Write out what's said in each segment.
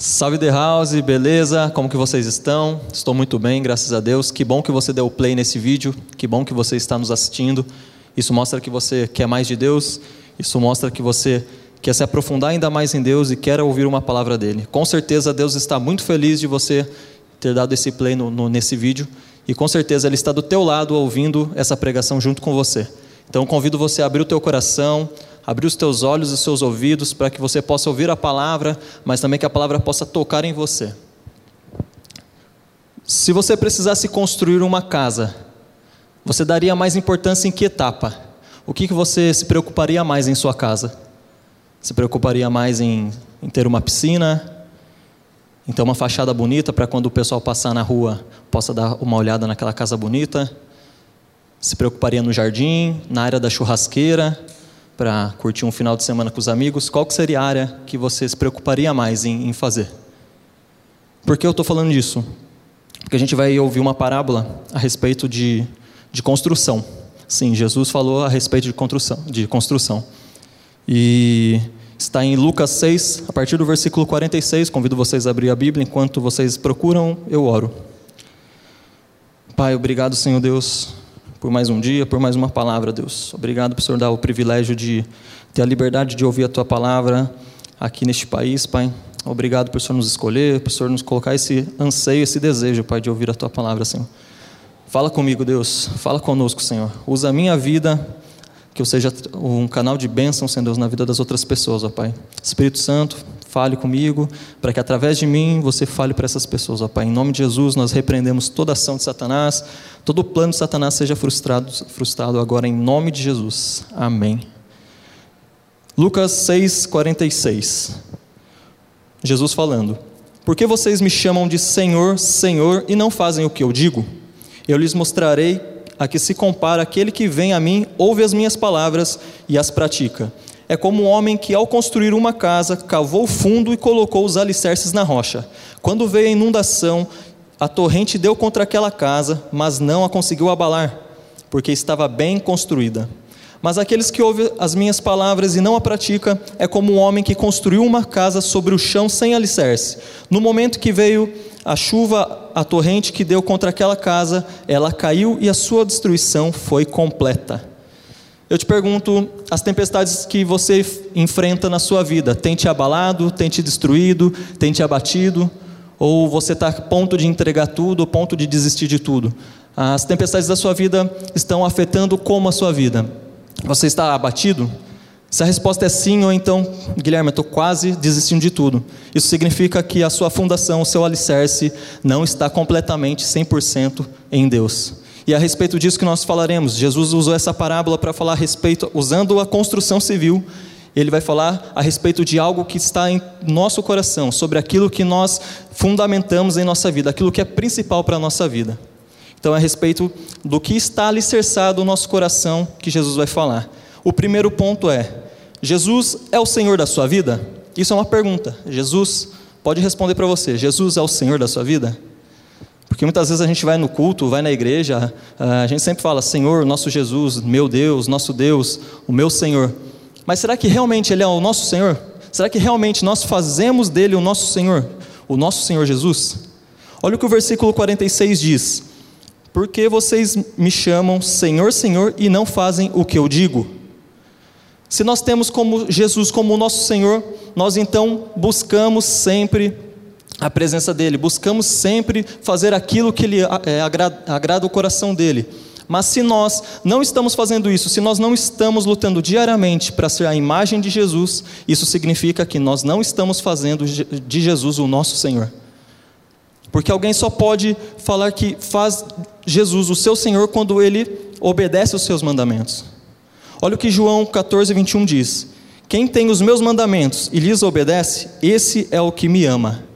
Salve The House, beleza? Como que vocês estão? Estou muito bem, graças a Deus. Que bom que você deu play nesse vídeo. Que bom que você está nos assistindo. Isso mostra que você quer mais de Deus. Isso mostra que você quer se aprofundar ainda mais em Deus e quer ouvir uma palavra dele. Com certeza Deus está muito feliz de você ter dado esse play no, no, nesse vídeo e com certeza Ele está do teu lado ouvindo essa pregação junto com você. Então convido você a abrir o teu coração, abrir os teus olhos e os seus ouvidos para que você possa ouvir a palavra, mas também que a palavra possa tocar em você. Se você precisasse construir uma casa, você daria mais importância em que etapa? O que, que você se preocuparia mais em sua casa? Se preocuparia mais em, em ter uma piscina, em ter uma fachada bonita para quando o pessoal passar na rua possa dar uma olhada naquela casa bonita? Se preocuparia no jardim, na área da churrasqueira, para curtir um final de semana com os amigos, qual seria a área que você se preocuparia mais em, em fazer? Por que eu estou falando disso? Porque a gente vai ouvir uma parábola a respeito de, de construção. Sim, Jesus falou a respeito de construção, de construção. E está em Lucas 6, a partir do versículo 46. Convido vocês a abrir a Bíblia enquanto vocês procuram, eu oro. Pai, obrigado, Senhor Deus, por mais um dia, por mais uma palavra, Deus. Obrigado por Senhor dar o privilégio de ter a liberdade de ouvir a Tua palavra aqui neste país, Pai. Obrigado por Senhor nos escolher, por Senhor nos colocar esse anseio, esse desejo, Pai, de ouvir a Tua palavra, Senhor. Fala comigo, Deus. Fala conosco, Senhor. Usa a minha vida, que eu seja um canal de bênção, Senhor Deus, na vida das outras pessoas, ó Pai. Espírito Santo, fale comigo, para que através de mim você fale para essas pessoas, ó Pai. Em nome de Jesus, nós repreendemos toda ação de Satanás, todo plano de Satanás seja frustrado, frustrado agora em nome de Jesus. Amém. Lucas 6:46. Jesus falando: Por que vocês me chamam de Senhor, Senhor e não fazem o que eu digo? Eu lhes mostrarei a que se compara aquele que vem a mim, ouve as minhas palavras e as pratica. É como um homem que, ao construir uma casa, cavou fundo e colocou os alicerces na rocha. Quando veio a inundação a torrente deu contra aquela casa, mas não a conseguiu abalar, porque estava bem construída. Mas aqueles que ouvem as minhas palavras e não a praticam, é como um homem que construiu uma casa sobre o chão sem alicerce. No momento que veio a chuva, a torrente que deu contra aquela casa, ela caiu e a sua destruição foi completa. Eu te pergunto, as tempestades que você enfrenta na sua vida, tem te abalado, tem te destruído, tem te abatido? Ou você está a ponto de entregar tudo, ponto de desistir de tudo? As tempestades da sua vida estão afetando como a sua vida? Você está abatido? Se a resposta é sim, ou então, Guilherme, eu estou quase desistindo de tudo. Isso significa que a sua fundação, o seu alicerce, não está completamente 100% em Deus. E a respeito disso que nós falaremos, Jesus usou essa parábola para falar a respeito, usando a construção civil, ele vai falar a respeito de algo que está em nosso coração, sobre aquilo que nós fundamentamos em nossa vida, aquilo que é principal para a nossa vida. Então, é a respeito do que está alicerçado no nosso coração que Jesus vai falar. O primeiro ponto é: Jesus é o Senhor da sua vida? Isso é uma pergunta. Jesus pode responder para você: Jesus é o Senhor da sua vida? Porque muitas vezes a gente vai no culto, vai na igreja, a gente sempre fala: Senhor, nosso Jesus, meu Deus, nosso Deus, o meu Senhor. Mas será que realmente Ele é o nosso Senhor? Será que realmente nós fazemos dele o nosso Senhor, o nosso Senhor Jesus? Olha o que o versículo 46 diz: Porque vocês me chamam Senhor, Senhor e não fazem o que eu digo? Se nós temos como Jesus como o nosso Senhor, nós então buscamos sempre a presença dele, buscamos sempre fazer aquilo que ele é, agrada, agrada o coração dele. Mas se nós não estamos fazendo isso, se nós não estamos lutando diariamente para ser a imagem de Jesus, isso significa que nós não estamos fazendo de Jesus o nosso Senhor. Porque alguém só pode falar que faz Jesus o seu Senhor quando ele obedece os seus mandamentos. Olha o que João 14, 21 diz: Quem tem os meus mandamentos e lhes obedece, esse é o que me ama.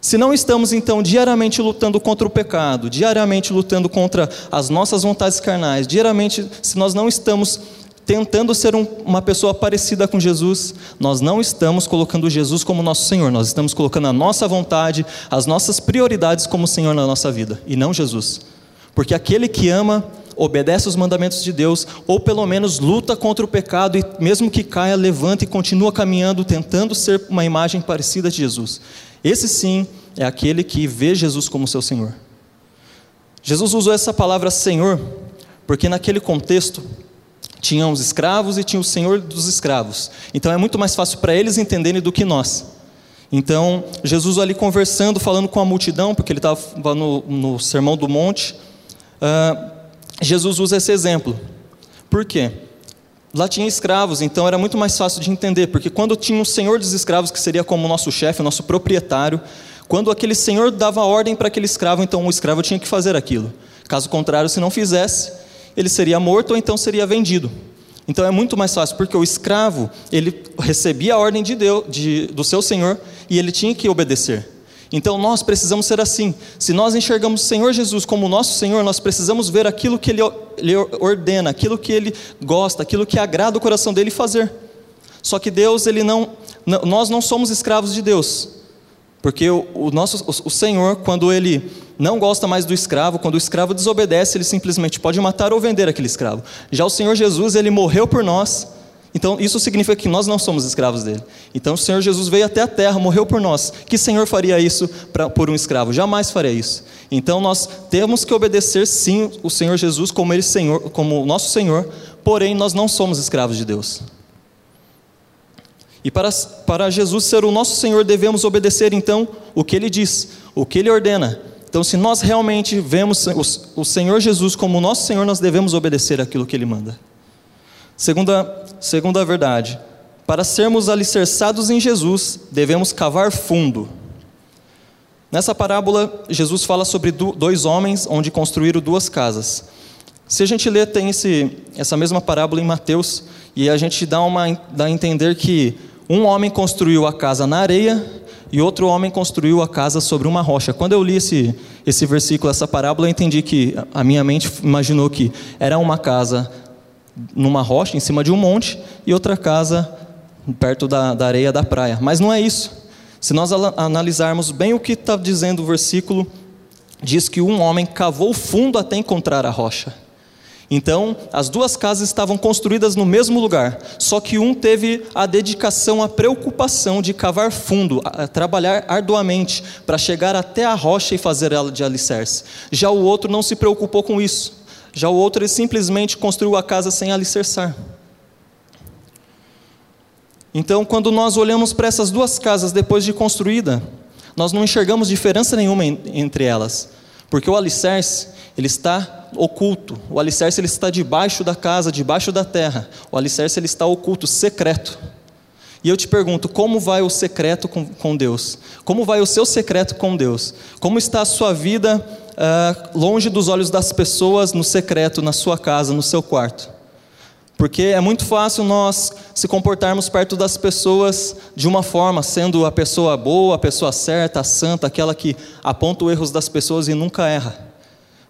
Se não estamos então diariamente lutando contra o pecado, diariamente lutando contra as nossas vontades carnais, diariamente, se nós não estamos tentando ser um, uma pessoa parecida com Jesus, nós não estamos colocando Jesus como nosso Senhor, nós estamos colocando a nossa vontade, as nossas prioridades como Senhor na nossa vida, e não Jesus. Porque aquele que ama, obedece os mandamentos de Deus, ou pelo menos luta contra o pecado e, mesmo que caia, levanta e continua caminhando, tentando ser uma imagem parecida de Jesus. Esse sim é aquele que vê Jesus como seu Senhor. Jesus usou essa palavra Senhor porque naquele contexto tinham os escravos e tinha o Senhor dos escravos. Então é muito mais fácil para eles entenderem do que nós. Então, Jesus ali conversando, falando com a multidão, porque ele estava no, no, Sermão do Monte, uh, Jesus usa esse exemplo. Por quê? Lá tinha escravos, então era muito mais fácil de entender, porque quando tinha o senhor dos escravos, que seria como o nosso chefe, o nosso proprietário, quando aquele senhor dava ordem para aquele escravo, então o escravo tinha que fazer aquilo. Caso contrário, se não fizesse, ele seria morto ou então seria vendido. Então é muito mais fácil, porque o escravo, ele recebia a ordem de Deus, de, do seu senhor, e ele tinha que obedecer. Então nós precisamos ser assim. Se nós enxergamos o Senhor Jesus como nosso Senhor, nós precisamos ver aquilo que ele, ordena, aquilo que ele gosta, aquilo que agrada o coração dele fazer. Só que Deus, ele não, nós não somos escravos de Deus. Porque o, o nosso, o Senhor, quando ele não gosta mais do escravo, quando o escravo desobedece, ele simplesmente pode matar ou vender aquele escravo. Já o Senhor Jesus, ele morreu por nós então, isso significa que nós não somos escravos dele. Então, o Senhor Jesus veio até a terra, morreu por nós. Que Senhor faria isso pra, por um escravo? Jamais faria isso. Então, nós temos que obedecer, sim, o Senhor Jesus como ele Senhor, como nosso Senhor, porém, nós não somos escravos de Deus. E para, para Jesus ser o nosso Senhor, devemos obedecer, então, o que ele diz, o que ele ordena. Então, se nós realmente vemos o, o Senhor Jesus como nosso Senhor, nós devemos obedecer aquilo que ele manda. Segunda, segunda verdade, para sermos alicerçados em Jesus, devemos cavar fundo. Nessa parábola, Jesus fala sobre dois homens onde construíram duas casas. Se a gente ler, tem esse, essa mesma parábola em Mateus, e a gente dá, uma, dá a entender que um homem construiu a casa na areia e outro homem construiu a casa sobre uma rocha. Quando eu li esse, esse versículo, essa parábola, eu entendi que a minha mente imaginou que era uma casa numa rocha, em cima de um monte, e outra casa perto da, da areia da praia. Mas não é isso. Se nós analisarmos bem o que está dizendo o versículo, diz que um homem cavou fundo até encontrar a rocha. Então, as duas casas estavam construídas no mesmo lugar, só que um teve a dedicação, a preocupação de cavar fundo, trabalhar arduamente para chegar até a rocha e fazer ela de alicerce. Já o outro não se preocupou com isso. Já o outro ele simplesmente construiu a casa sem alicerçar. Então, quando nós olhamos para essas duas casas depois de construída, nós não enxergamos diferença nenhuma entre elas, porque o alicerce ele está oculto, o alicerce ele está debaixo da casa, debaixo da terra, o alicerce ele está oculto, secreto. E eu te pergunto, como vai o secreto com, com Deus? Como vai o seu secreto com Deus? Como está a sua vida uh, longe dos olhos das pessoas, no secreto, na sua casa, no seu quarto. Porque é muito fácil nós se comportarmos perto das pessoas de uma forma, sendo a pessoa boa, a pessoa certa, a santa, aquela que aponta os erros das pessoas e nunca erra.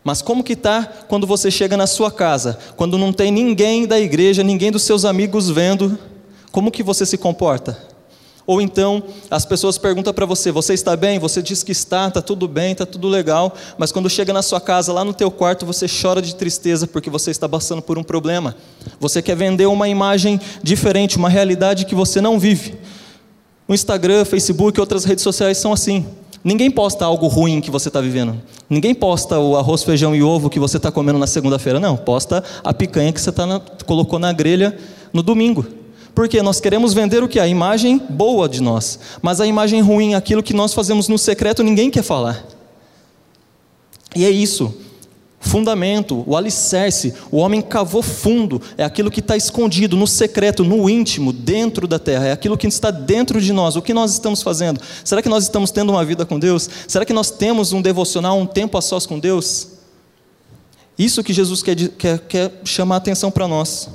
Mas como que está quando você chega na sua casa, quando não tem ninguém da igreja, ninguém dos seus amigos vendo, como que você se comporta? Ou então as pessoas perguntam para você: você está bem? Você diz que está, está tudo bem, está tudo legal, mas quando chega na sua casa, lá no teu quarto, você chora de tristeza porque você está passando por um problema. Você quer vender uma imagem diferente, uma realidade que você não vive. O Instagram, Facebook, outras redes sociais são assim. Ninguém posta algo ruim que você está vivendo. Ninguém posta o arroz, feijão e ovo que você está comendo na segunda-feira. Não, posta a picanha que você tá na, colocou na grelha no domingo. Porque nós queremos vender o que? A imagem boa de nós. Mas a imagem ruim, aquilo que nós fazemos no secreto, ninguém quer falar. E é isso. Fundamento, o alicerce, o homem cavou fundo, é aquilo que está escondido no secreto, no íntimo, dentro da terra, é aquilo que está dentro de nós. O que nós estamos fazendo? Será que nós estamos tendo uma vida com Deus? Será que nós temos um devocional, um tempo a sós com Deus? Isso que Jesus quer, quer, quer chamar a atenção para nós.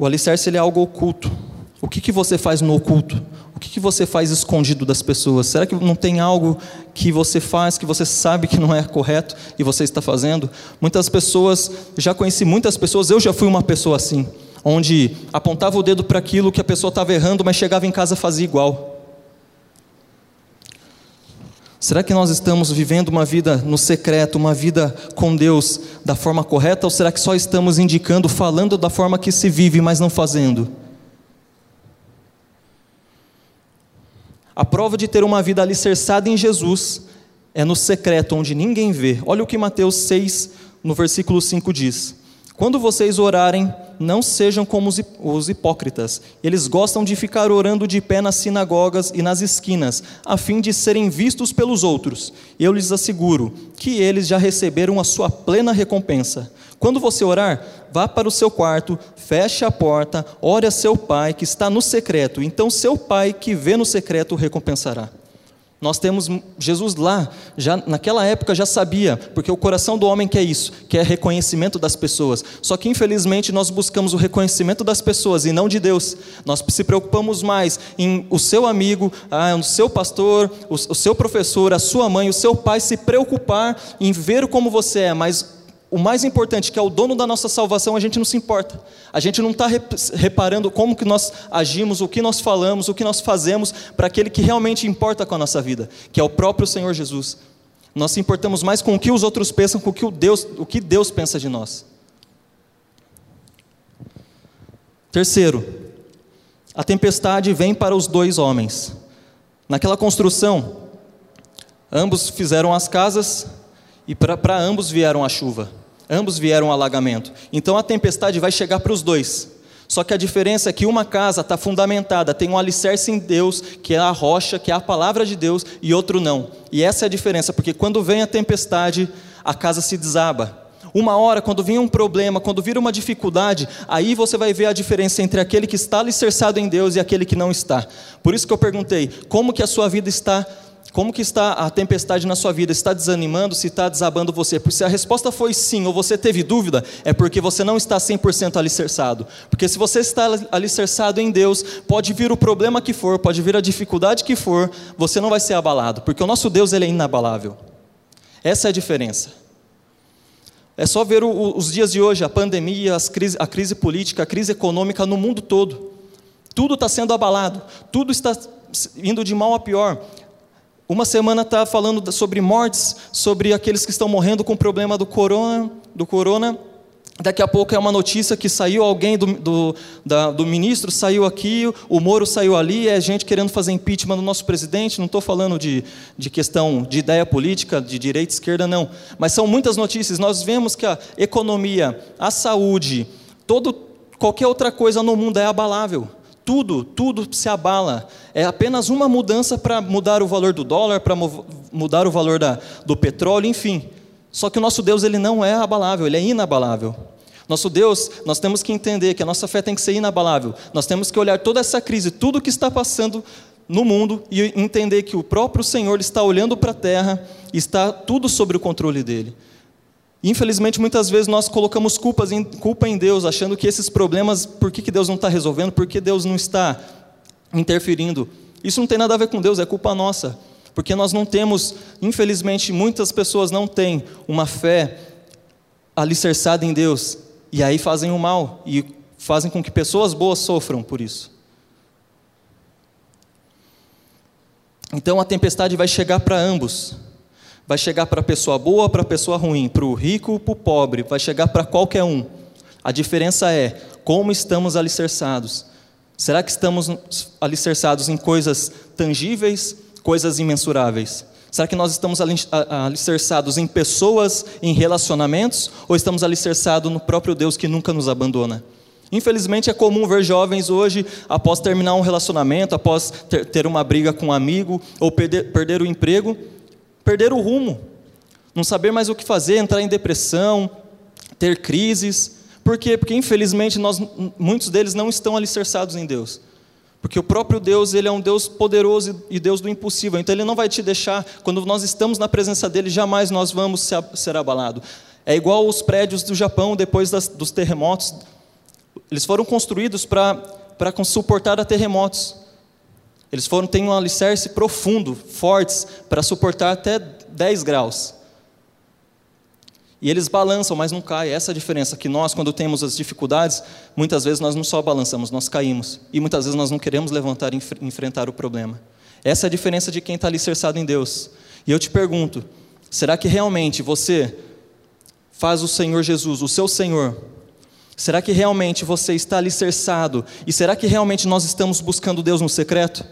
O alicerce ele é algo oculto. O que, que você faz no oculto? O que, que você faz escondido das pessoas? Será que não tem algo que você faz que você sabe que não é correto e você está fazendo? Muitas pessoas, já conheci muitas pessoas, eu já fui uma pessoa assim, onde apontava o dedo para aquilo que a pessoa estava errando, mas chegava em casa fazia igual. Será que nós estamos vivendo uma vida no secreto, uma vida com Deus da forma correta, ou será que só estamos indicando, falando da forma que se vive, mas não fazendo? A prova de ter uma vida alicerçada em Jesus é no secreto, onde ninguém vê. Olha o que Mateus 6, no versículo 5 diz: Quando vocês orarem, não sejam como os hipócritas. Eles gostam de ficar orando de pé nas sinagogas e nas esquinas, a fim de serem vistos pelos outros. Eu lhes asseguro que eles já receberam a sua plena recompensa. Quando você orar, vá para o seu quarto, feche a porta, ore a seu pai que está no secreto. Então seu pai que vê no secreto recompensará. Nós temos Jesus lá, já naquela época já sabia, porque o coração do homem quer isso, quer reconhecimento das pessoas. Só que infelizmente nós buscamos o reconhecimento das pessoas e não de Deus. Nós se preocupamos mais em o seu amigo, ah, o seu pastor, o, o seu professor, a sua mãe, o seu pai se preocupar em ver como você é, mas o mais importante, que é o dono da nossa salvação, a gente não se importa. A gente não está reparando como que nós agimos, o que nós falamos, o que nós fazemos para aquele que realmente importa com a nossa vida, que é o próprio Senhor Jesus. Nós se importamos mais com o que os outros pensam, com o que Deus, o que Deus pensa de nós. Terceiro, a tempestade vem para os dois homens. Naquela construção, ambos fizeram as casas e para ambos vieram a chuva ambos vieram ao alagamento. Então a tempestade vai chegar para os dois. Só que a diferença é que uma casa está fundamentada, tem um alicerce em Deus, que é a rocha, que é a palavra de Deus, e outro não. E essa é a diferença, porque quando vem a tempestade, a casa se desaba. Uma hora, quando vir um problema, quando vir uma dificuldade, aí você vai ver a diferença entre aquele que está alicerçado em Deus e aquele que não está. Por isso que eu perguntei, como que a sua vida está como que está a tempestade na sua vida? Está desanimando? Se está desabando você? Porque se a resposta foi sim, ou você teve dúvida, é porque você não está 100% alicerçado. Porque se você está alicerçado em Deus, pode vir o problema que for, pode vir a dificuldade que for, você não vai ser abalado, porque o nosso Deus ele é inabalável. Essa é a diferença. É só ver o, os dias de hoje, a pandemia, a crise política, a crise econômica no mundo todo. Tudo está sendo abalado, tudo está indo de mal a pior. Uma semana está falando sobre mortes, sobre aqueles que estão morrendo com o problema do corona, do corona. Daqui a pouco é uma notícia que saiu alguém do, do, da, do ministro, saiu aqui, o Moro saiu ali, é gente querendo fazer impeachment do nosso presidente. Não estou falando de, de questão de ideia política, de direita esquerda, não. Mas são muitas notícias. Nós vemos que a economia, a saúde, todo, qualquer outra coisa no mundo é abalável tudo, tudo se abala. É apenas uma mudança para mudar o valor do dólar, para mudar o valor da, do petróleo, enfim. Só que o nosso Deus ele não é abalável, ele é inabalável. Nosso Deus, nós temos que entender que a nossa fé tem que ser inabalável. Nós temos que olhar toda essa crise, tudo que está passando no mundo e entender que o próprio Senhor está olhando para a terra e está tudo sobre o controle dele. Infelizmente, muitas vezes nós colocamos culpas em, culpa em Deus, achando que esses problemas, por que, que Deus não está resolvendo, por que Deus não está interferindo. Isso não tem nada a ver com Deus, é culpa nossa. Porque nós não temos, infelizmente, muitas pessoas não têm uma fé alicerçada em Deus, e aí fazem o mal, e fazem com que pessoas boas sofram por isso. Então a tempestade vai chegar para ambos vai chegar para a pessoa boa, para a pessoa ruim, para o rico, para o pobre, vai chegar para qualquer um. A diferença é como estamos alicerçados. Será que estamos alicerçados em coisas tangíveis, coisas imensuráveis? Será que nós estamos alicerçados em pessoas, em relacionamentos, ou estamos alicerçados no próprio Deus que nunca nos abandona? Infelizmente é comum ver jovens hoje, após terminar um relacionamento, após ter, uma briga com um amigo, ou perder, perder o emprego, perder o rumo, não saber mais o que fazer, entrar em depressão, ter crises. Por quê? Porque infelizmente nós, muitos deles não estão alicerçados em Deus. Porque o próprio Deus, ele é um Deus poderoso e Deus do impossível. Então ele não vai te deixar, quando nós estamos na presença dele, jamais nós vamos ser abalados. É igual os prédios do Japão depois das, dos terremotos. Eles foram construídos para suportar a terremotos. Eles foram têm um alicerce profundo, fortes, para suportar até 10 graus. E eles balançam, mas não caem. Essa é a diferença, que nós, quando temos as dificuldades, muitas vezes nós não só balançamos, nós caímos. E muitas vezes nós não queremos levantar e enfrentar o problema. Essa é a diferença de quem está alicerçado em Deus. E eu te pergunto: será que realmente você faz o Senhor Jesus, o seu Senhor? Será que realmente você está alicerçado? E será que realmente nós estamos buscando Deus no secreto?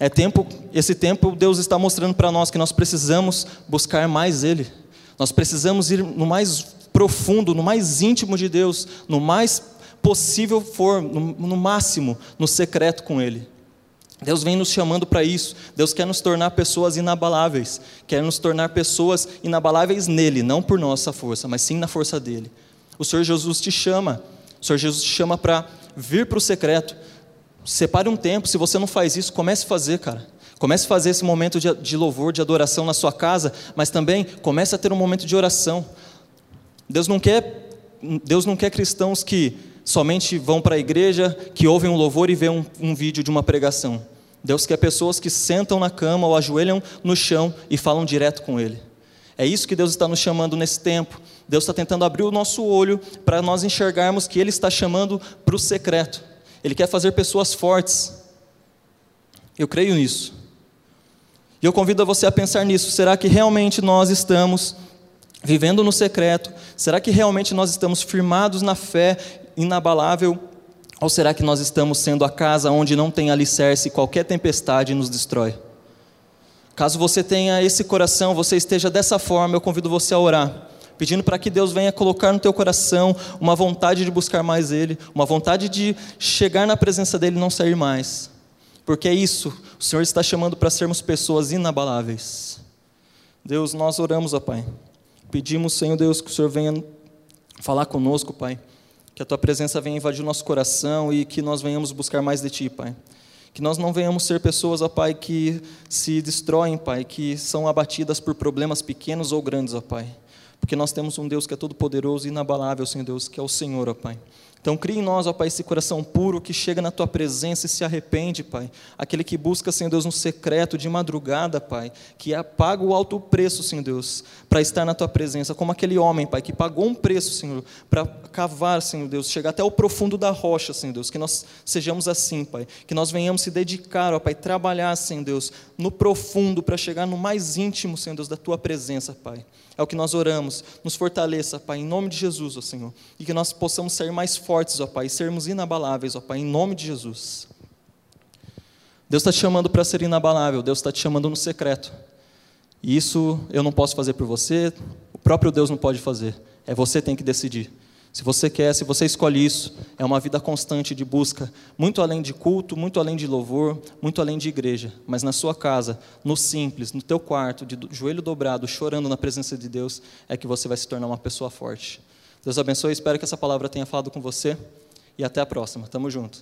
É tempo, esse tempo Deus está mostrando para nós que nós precisamos buscar mais Ele. Nós precisamos ir no mais profundo, no mais íntimo de Deus, no mais possível for, no, no máximo, no secreto com Ele. Deus vem nos chamando para isso. Deus quer nos tornar pessoas inabaláveis. Quer nos tornar pessoas inabaláveis nele, não por nossa força, mas sim na força dele. O Senhor Jesus te chama. O Senhor Jesus te chama para vir para o secreto. Separe um tempo. Se você não faz isso, comece a fazer, cara. Comece a fazer esse momento de, de louvor, de adoração na sua casa, mas também comece a ter um momento de oração. Deus não quer, Deus não quer cristãos que somente vão para a igreja, que ouvem um louvor e vêem um, um vídeo de uma pregação. Deus quer pessoas que sentam na cama ou ajoelham no chão e falam direto com Ele. É isso que Deus está nos chamando nesse tempo. Deus está tentando abrir o nosso olho para nós enxergarmos que Ele está chamando para o secreto. Ele quer fazer pessoas fortes. Eu creio nisso. E eu convido você a pensar nisso. Será que realmente nós estamos vivendo no secreto? Será que realmente nós estamos firmados na fé inabalável? Ou será que nós estamos sendo a casa onde não tem alicerce e qualquer tempestade nos destrói? Caso você tenha esse coração, você esteja dessa forma, eu convido você a orar, pedindo para que Deus venha colocar no teu coração uma vontade de buscar mais Ele, uma vontade de chegar na presença dEle e não sair mais. Porque é isso, o Senhor está chamando para sermos pessoas inabaláveis. Deus, nós oramos, ó Pai. Pedimos, Senhor Deus, que o Senhor venha falar conosco, Pai que a tua presença venha invadir o nosso coração e que nós venhamos buscar mais de ti, Pai. Que nós não venhamos ser pessoas, ó Pai, que se destroem, Pai, que são abatidas por problemas pequenos ou grandes, ó Pai. Porque nós temos um Deus que é todo poderoso e inabalável, Senhor Deus, que é o Senhor, ó Pai. Então, crie em nós, ó Pai, esse coração puro que chega na Tua presença e se arrepende, Pai. Aquele que busca, Senhor Deus, no secreto, de madrugada, Pai. Que paga o alto preço, Senhor Deus, para estar na Tua presença. Como aquele homem, Pai, que pagou um preço, Senhor, para cavar, Senhor Deus, chegar até o profundo da rocha, Senhor Deus. Que nós sejamos assim, Pai. Que nós venhamos se dedicar, ó Pai, trabalhar, Senhor Deus, no profundo, para chegar no mais íntimo, Senhor Deus, da Tua presença, Pai. É o que nós oramos. Nos fortaleça, Pai, em nome de Jesus, ó Senhor. E que nós possamos ser mais fortes, ó Pai, sermos inabaláveis, ó Pai, em nome de Jesus. Deus está te chamando para ser inabalável, Deus está te chamando no secreto. E isso eu não posso fazer por você, o próprio Deus não pode fazer. É você que tem que decidir. Se você quer, se você escolhe isso, é uma vida constante de busca, muito além de culto, muito além de louvor, muito além de igreja, mas na sua casa, no simples, no teu quarto, de joelho dobrado, chorando na presença de Deus, é que você vai se tornar uma pessoa forte. Deus abençoe, espero que essa palavra tenha falado com você e até a próxima. Tamo junto.